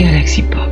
Galaxy Pop.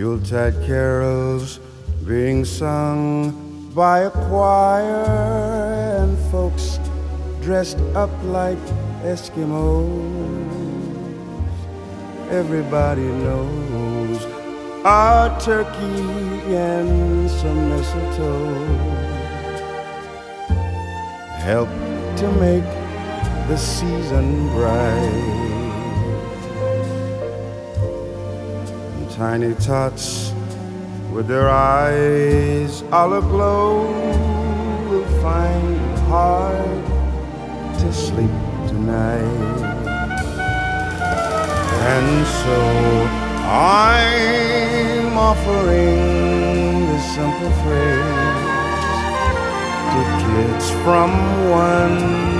Yuletide carols being sung by a choir and folks dressed up like Eskimos. Everybody knows a turkey and some mistletoe help to make the season bright. And tiny tots with their eyes all aglow will find it hard to sleep tonight. And so I'm offering this simple phrase to kids from 1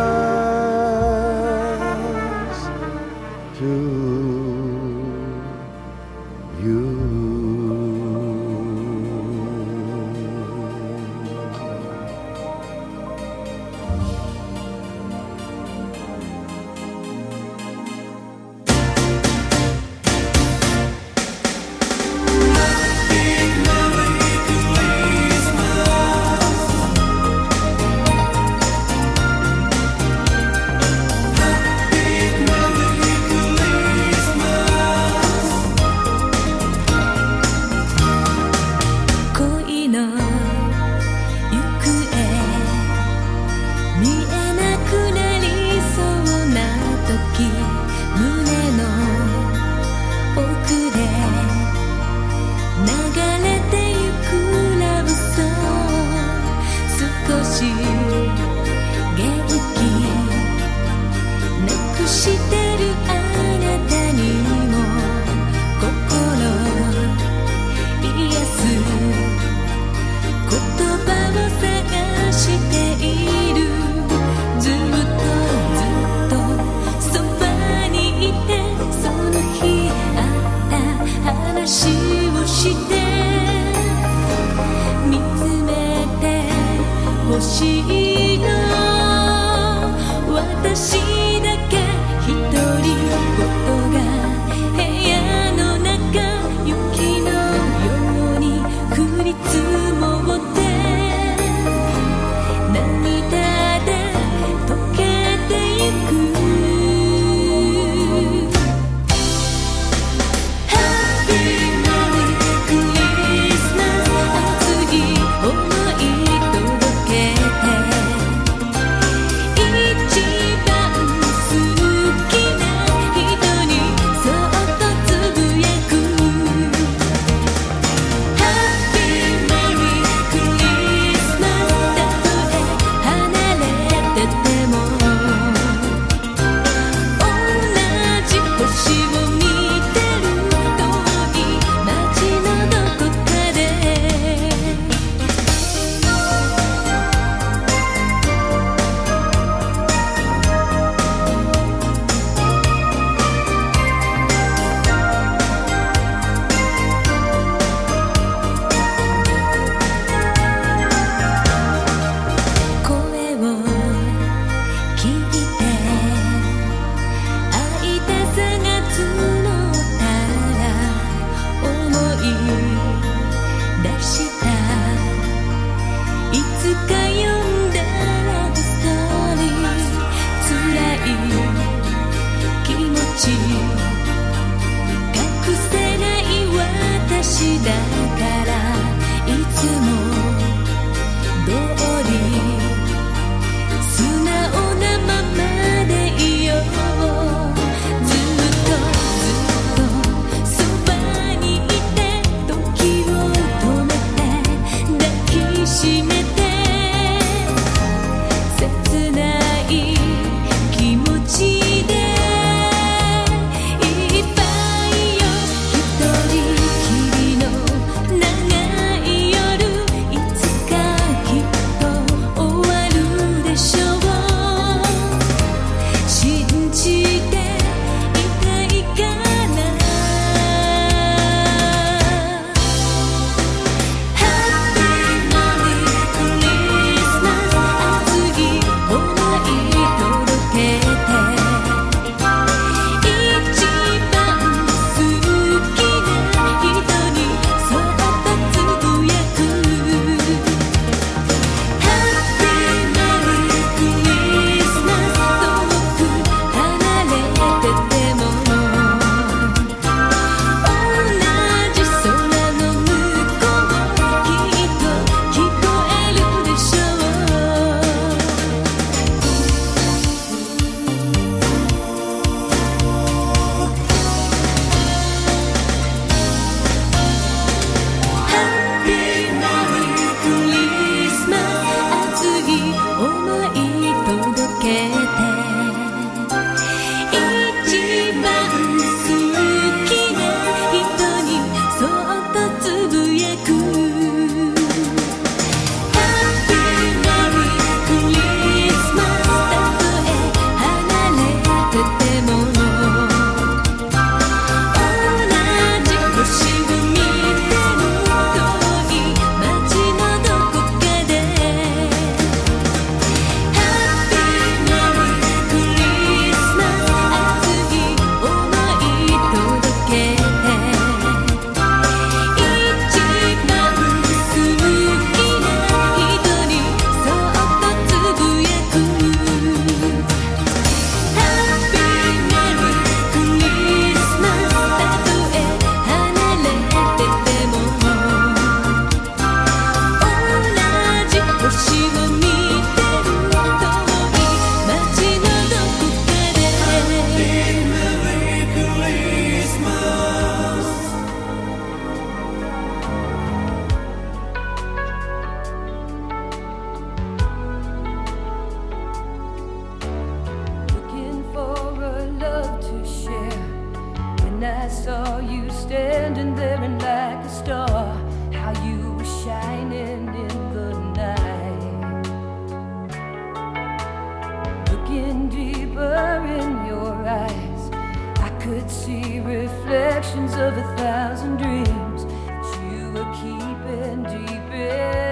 could see reflections of a thousand dreams that you were keeping deep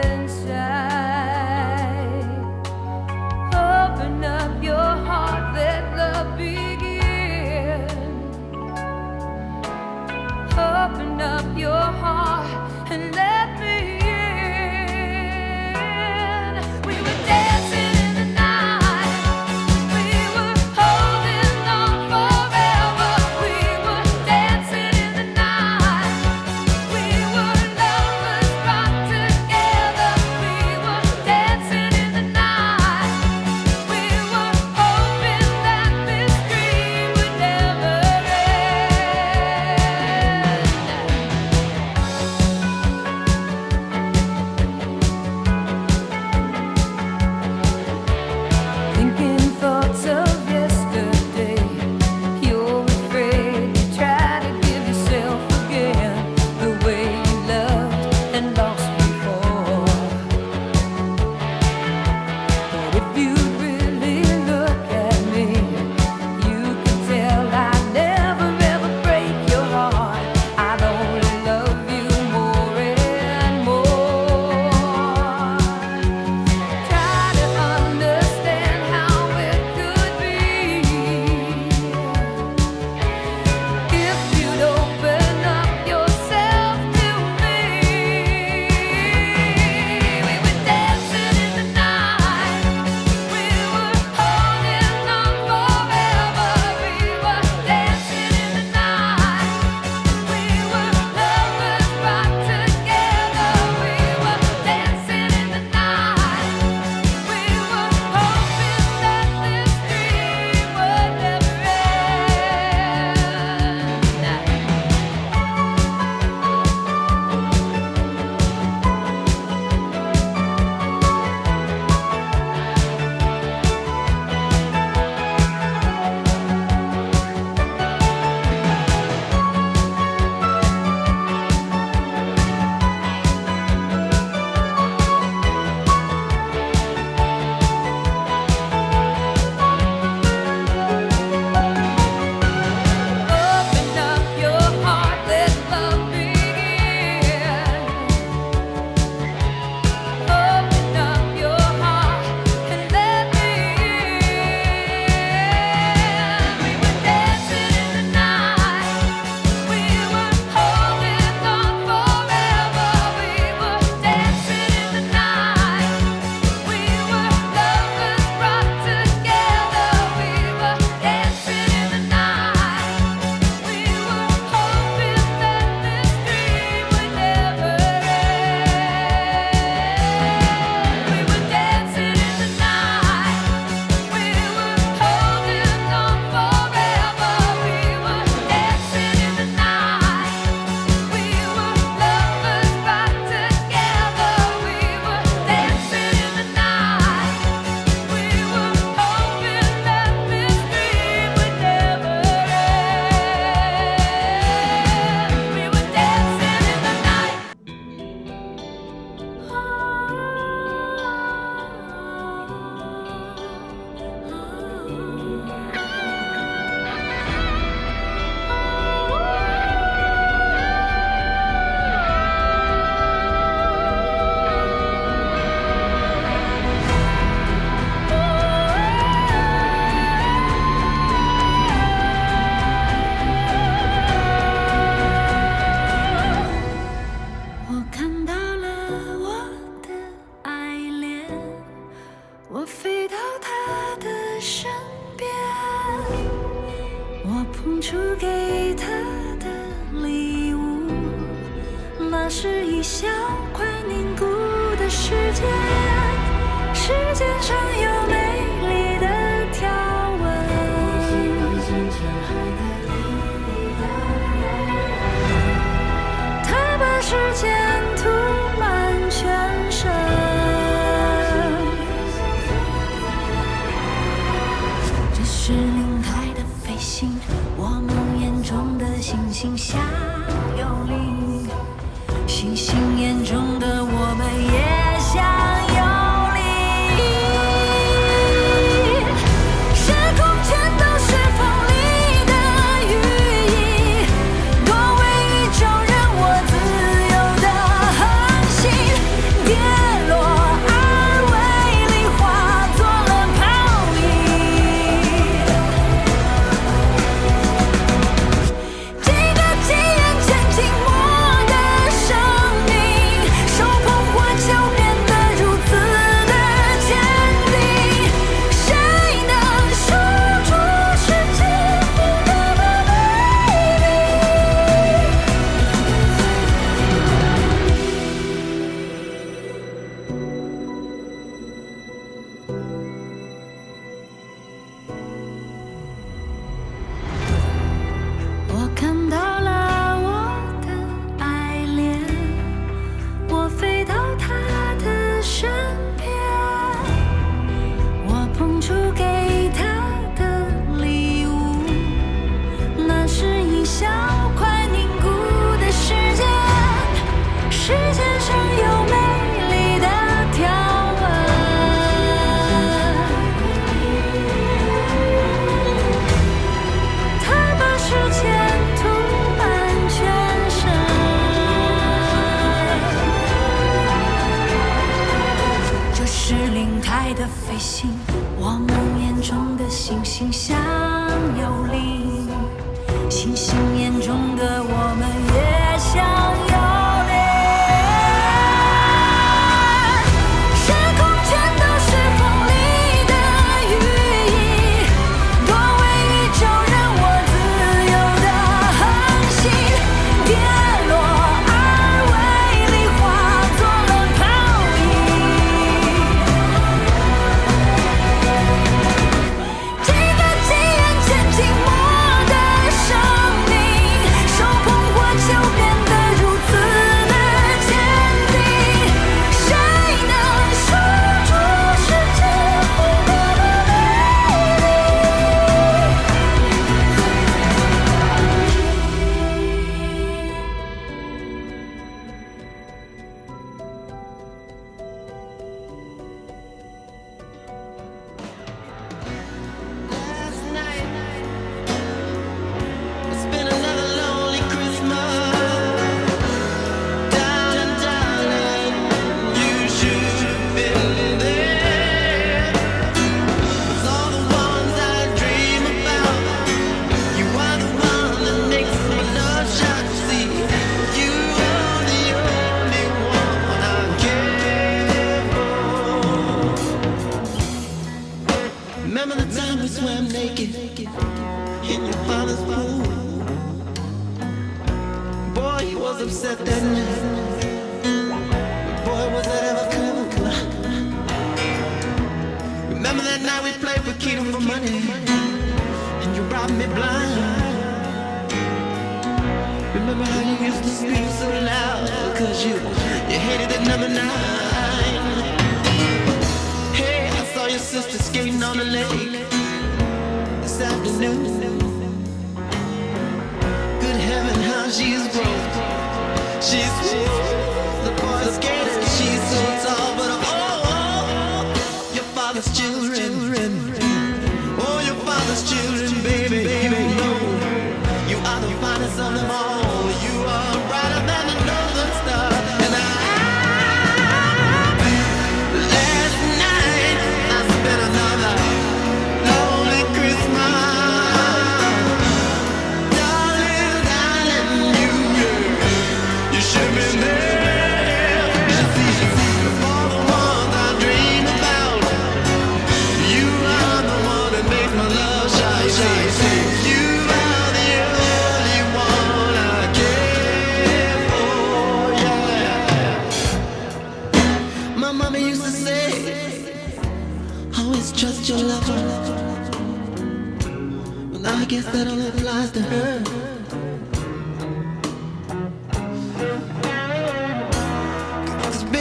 inside. Open up your heart, let love begin. Open up your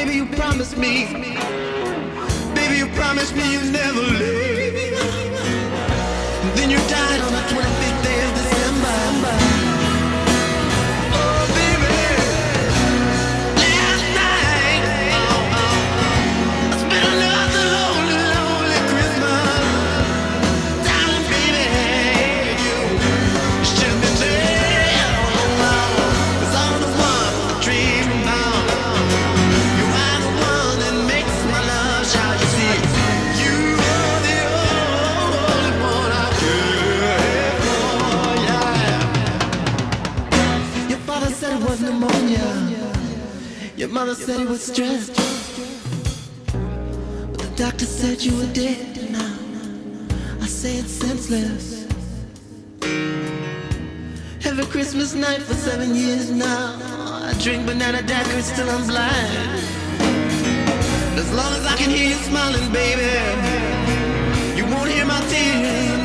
Baby, you promised me. Baby, you promised me you'd never leave. Then you died on the 25th. Your mother said it was stressed, but the doctor said you were dead. Now I say it's senseless. Every Christmas night for seven years now, I drink banana daiquiris till I'm blind. As long as I can hear you smiling, baby, you won't hear my tears.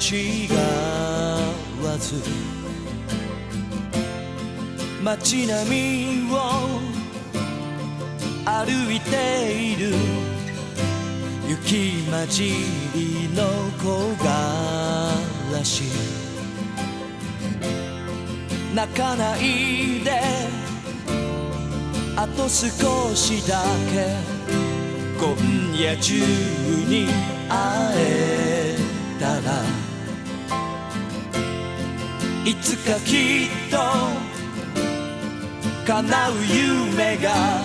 違わず街並みを歩いている雪混じりの木枯らし。泣かないであと少しだけ今夜中に会えたら。いつかきっと叶う夢が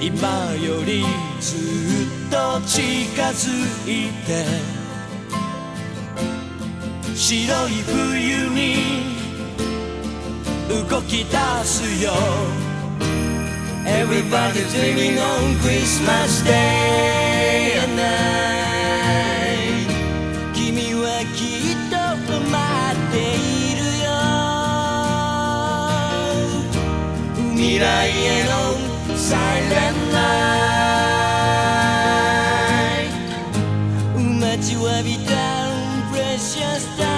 今よりずっと近づいて白い冬に動き出すよ Everybody's dreaming on Christmas Day 未来への Silent Night 待ちわびた Precious Time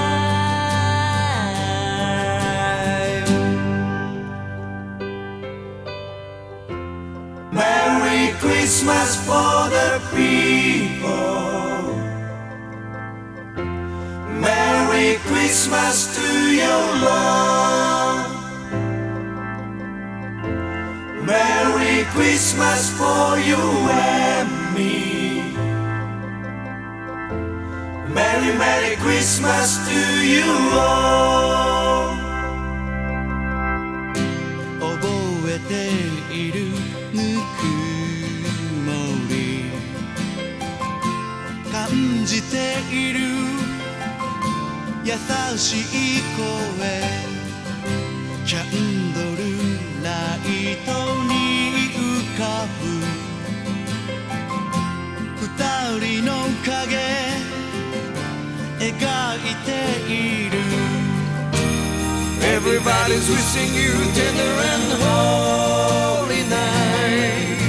Merry Christmas for the people. Merry Christmas to your love. Christmas for you and me. Merry, Merry Christmas to you all. 覚えているぬくもり感じている優しい声キャンドルライトいている Everybody's wishing you tender and holy night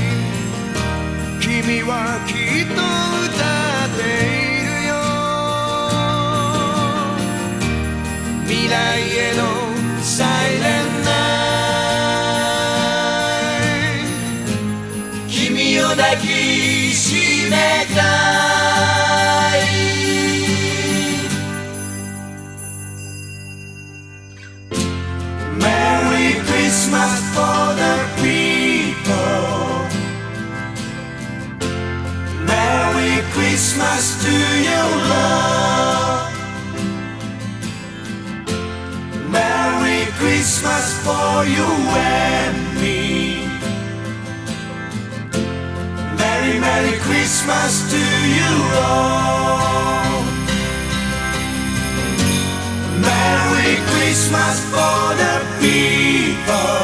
君はきっと歌っているよ未来への Silent Night 君を抱きしめた Christmas to your love. Merry Christmas for you and me. Merry, Merry Christmas to you all. Merry Christmas for the people.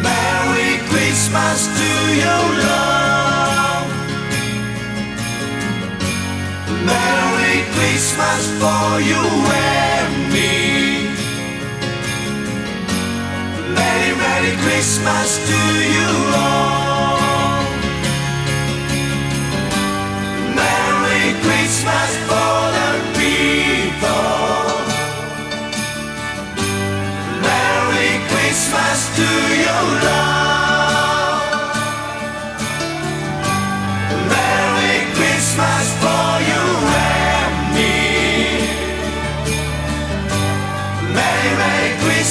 Merry Christmas to your love. Merry Christmas for you and me. Merry, Merry Christmas to you all. Merry Christmas for the people. Merry Christmas to your love.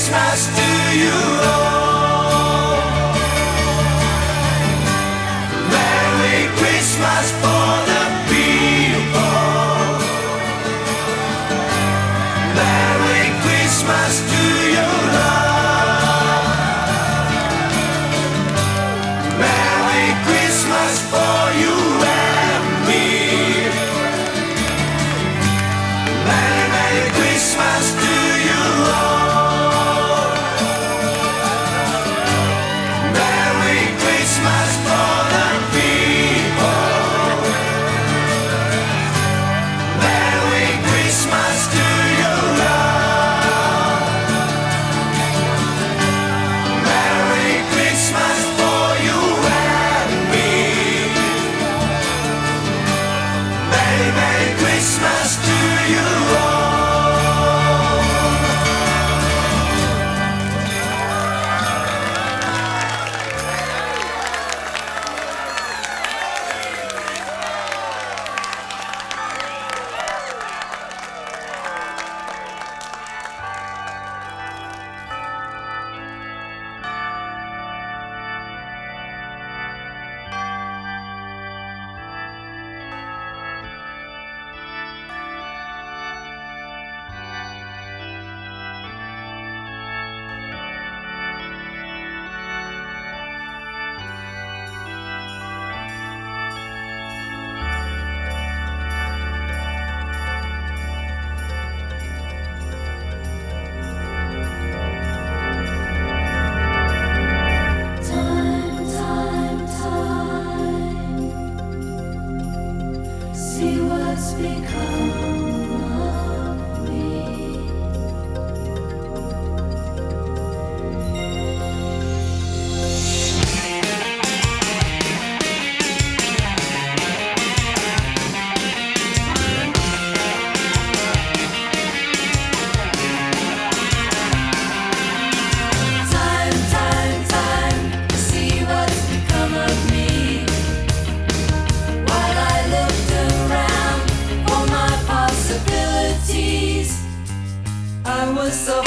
Christmas to you all. So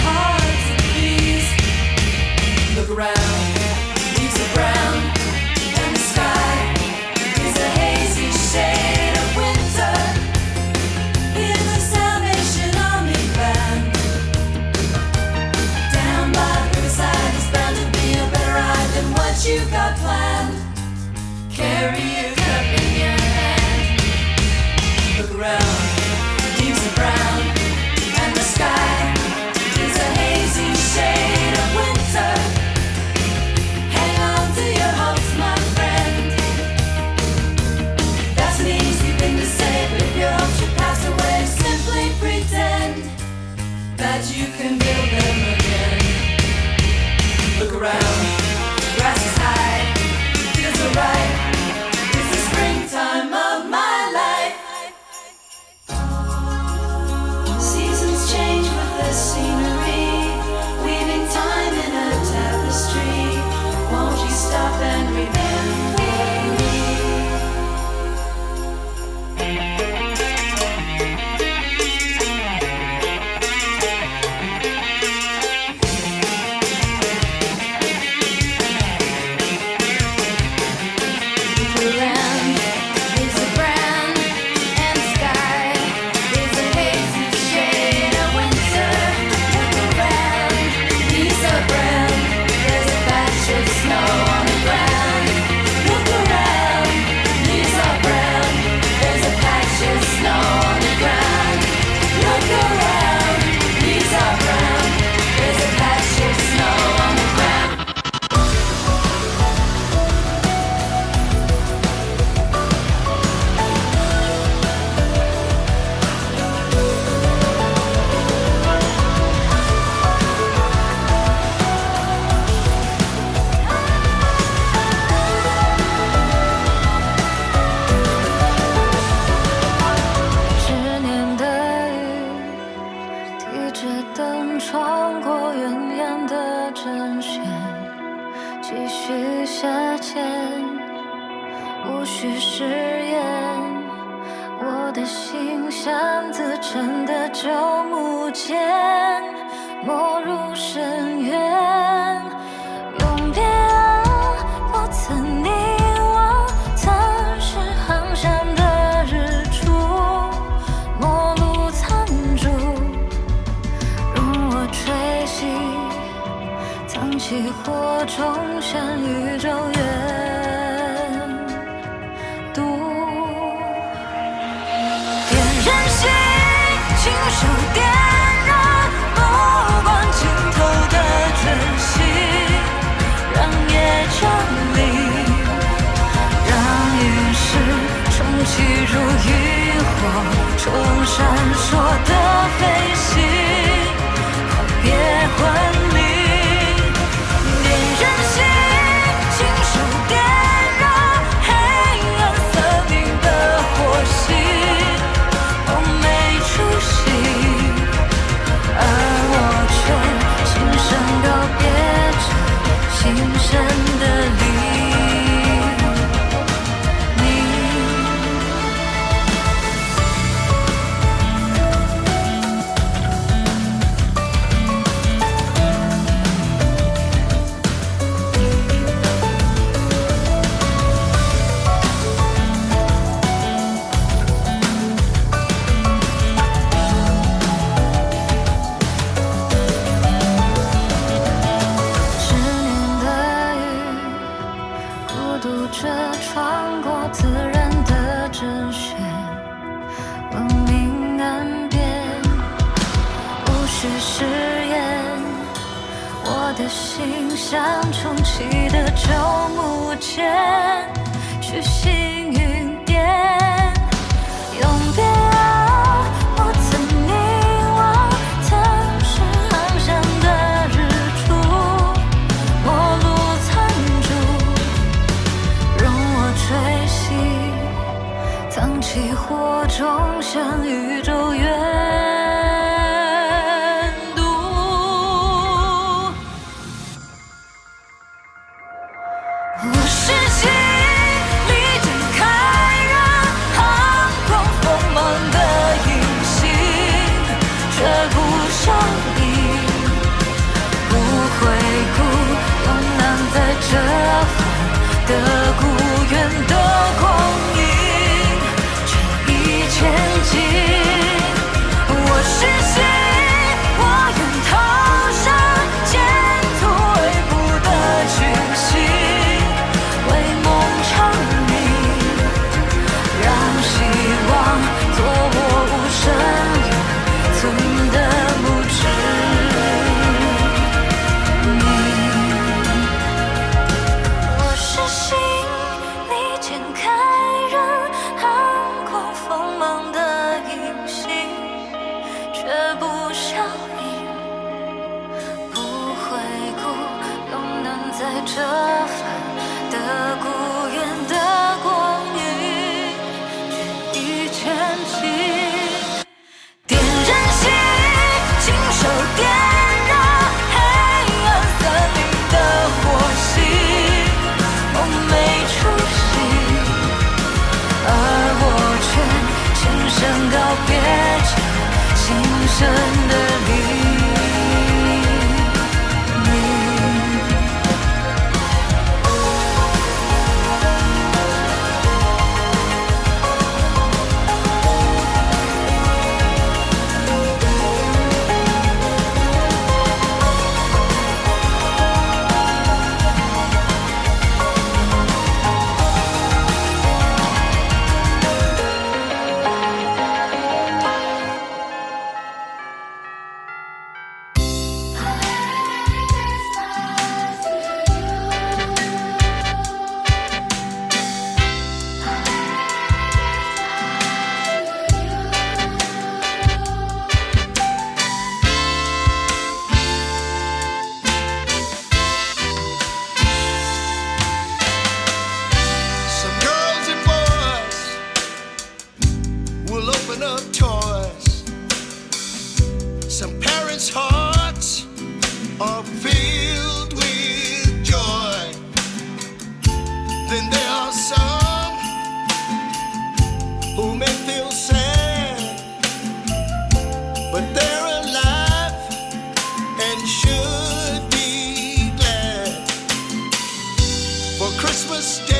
For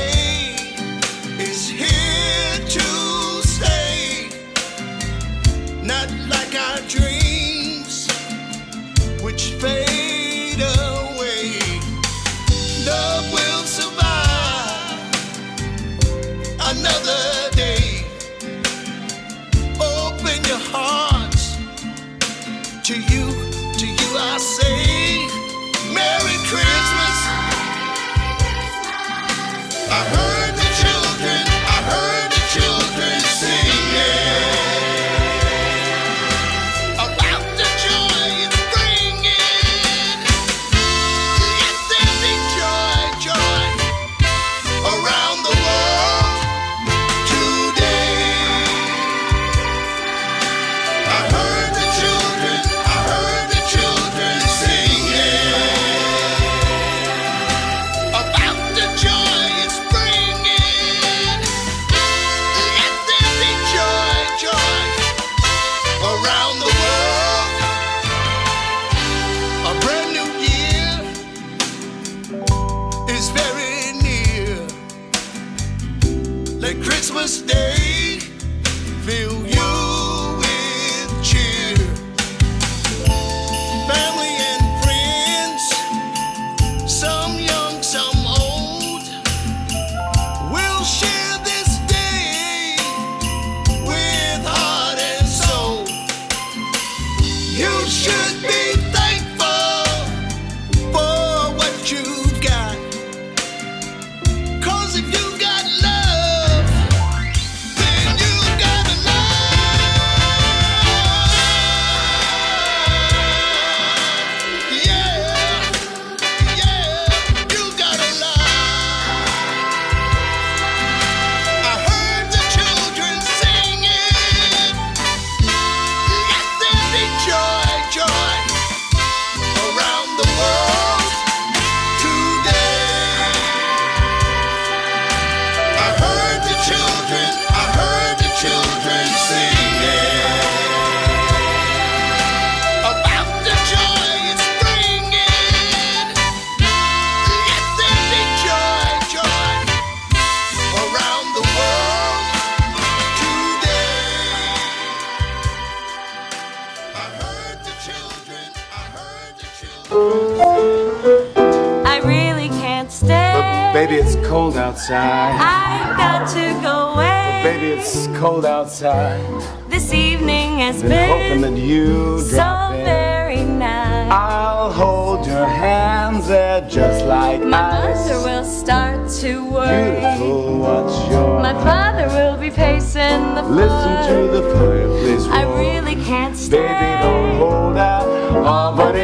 outside. This evening has Been hoping that you so drop in. very nice. I'll hold your hands, they're just like My ice. mother will start to worry. Beautiful, what's your My father will be pacing the floor. Listen to the fireplace roar. I really can't stay. Baby, don't hold out. Oh, but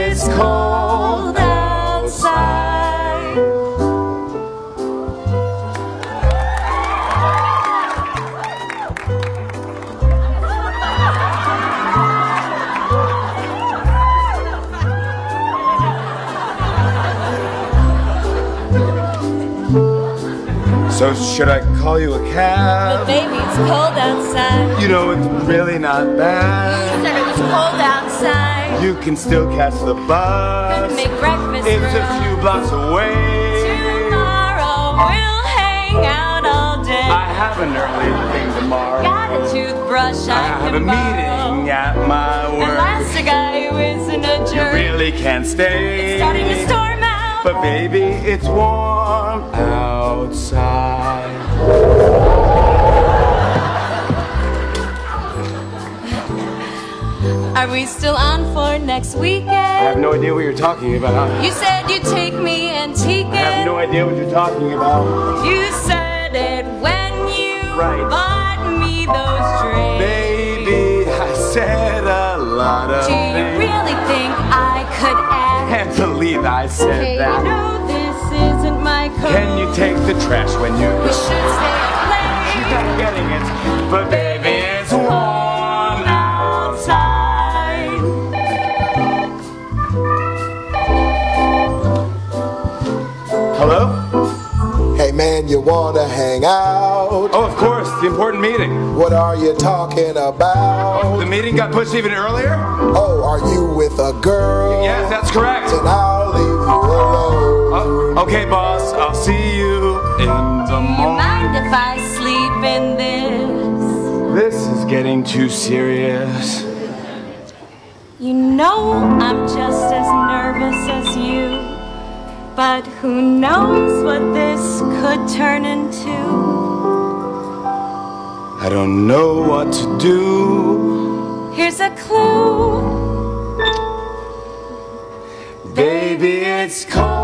So should I call you a cat? But cab? baby, it's cold outside. You know it's really not bad. Said it was cold outside. You can still catch the bus. Couldn't make breakfast It's a few blocks away. Tomorrow we'll hang out all day. I have an early thing tomorrow. Got a toothbrush I, I have a meeting at my work. last a guy who isn't a jerk. You really can't stay. It's starting to storm out. But baby, it's warm outside. Are we still on for next weekend? I have no idea what you're talking about. You said you'd take me antiquing. I have no idea what you're talking about. You said it when you Right. bought me those drinks. Baby, I said a lot of Do you things. really think I could act? Can't believe I said you that. know this isn't my code. Can you take the trash when you We should stay She's late. not getting it. But baby, it's warm outside. Hello? Hey man, you wanna hang out? Oh, of course, the important meeting. What are you talking about? The meeting got pushed even earlier? Oh, are you with a girl? Yes, that's correct. Then I'll leave you alone. Oh, okay, boss, I'll see you in the morning. You mind if I sleep in this? This is getting too serious. You know I'm just as nervous as you. But who knows what this could turn into? I don't know what to do. Here's a clue. Baby, it's cold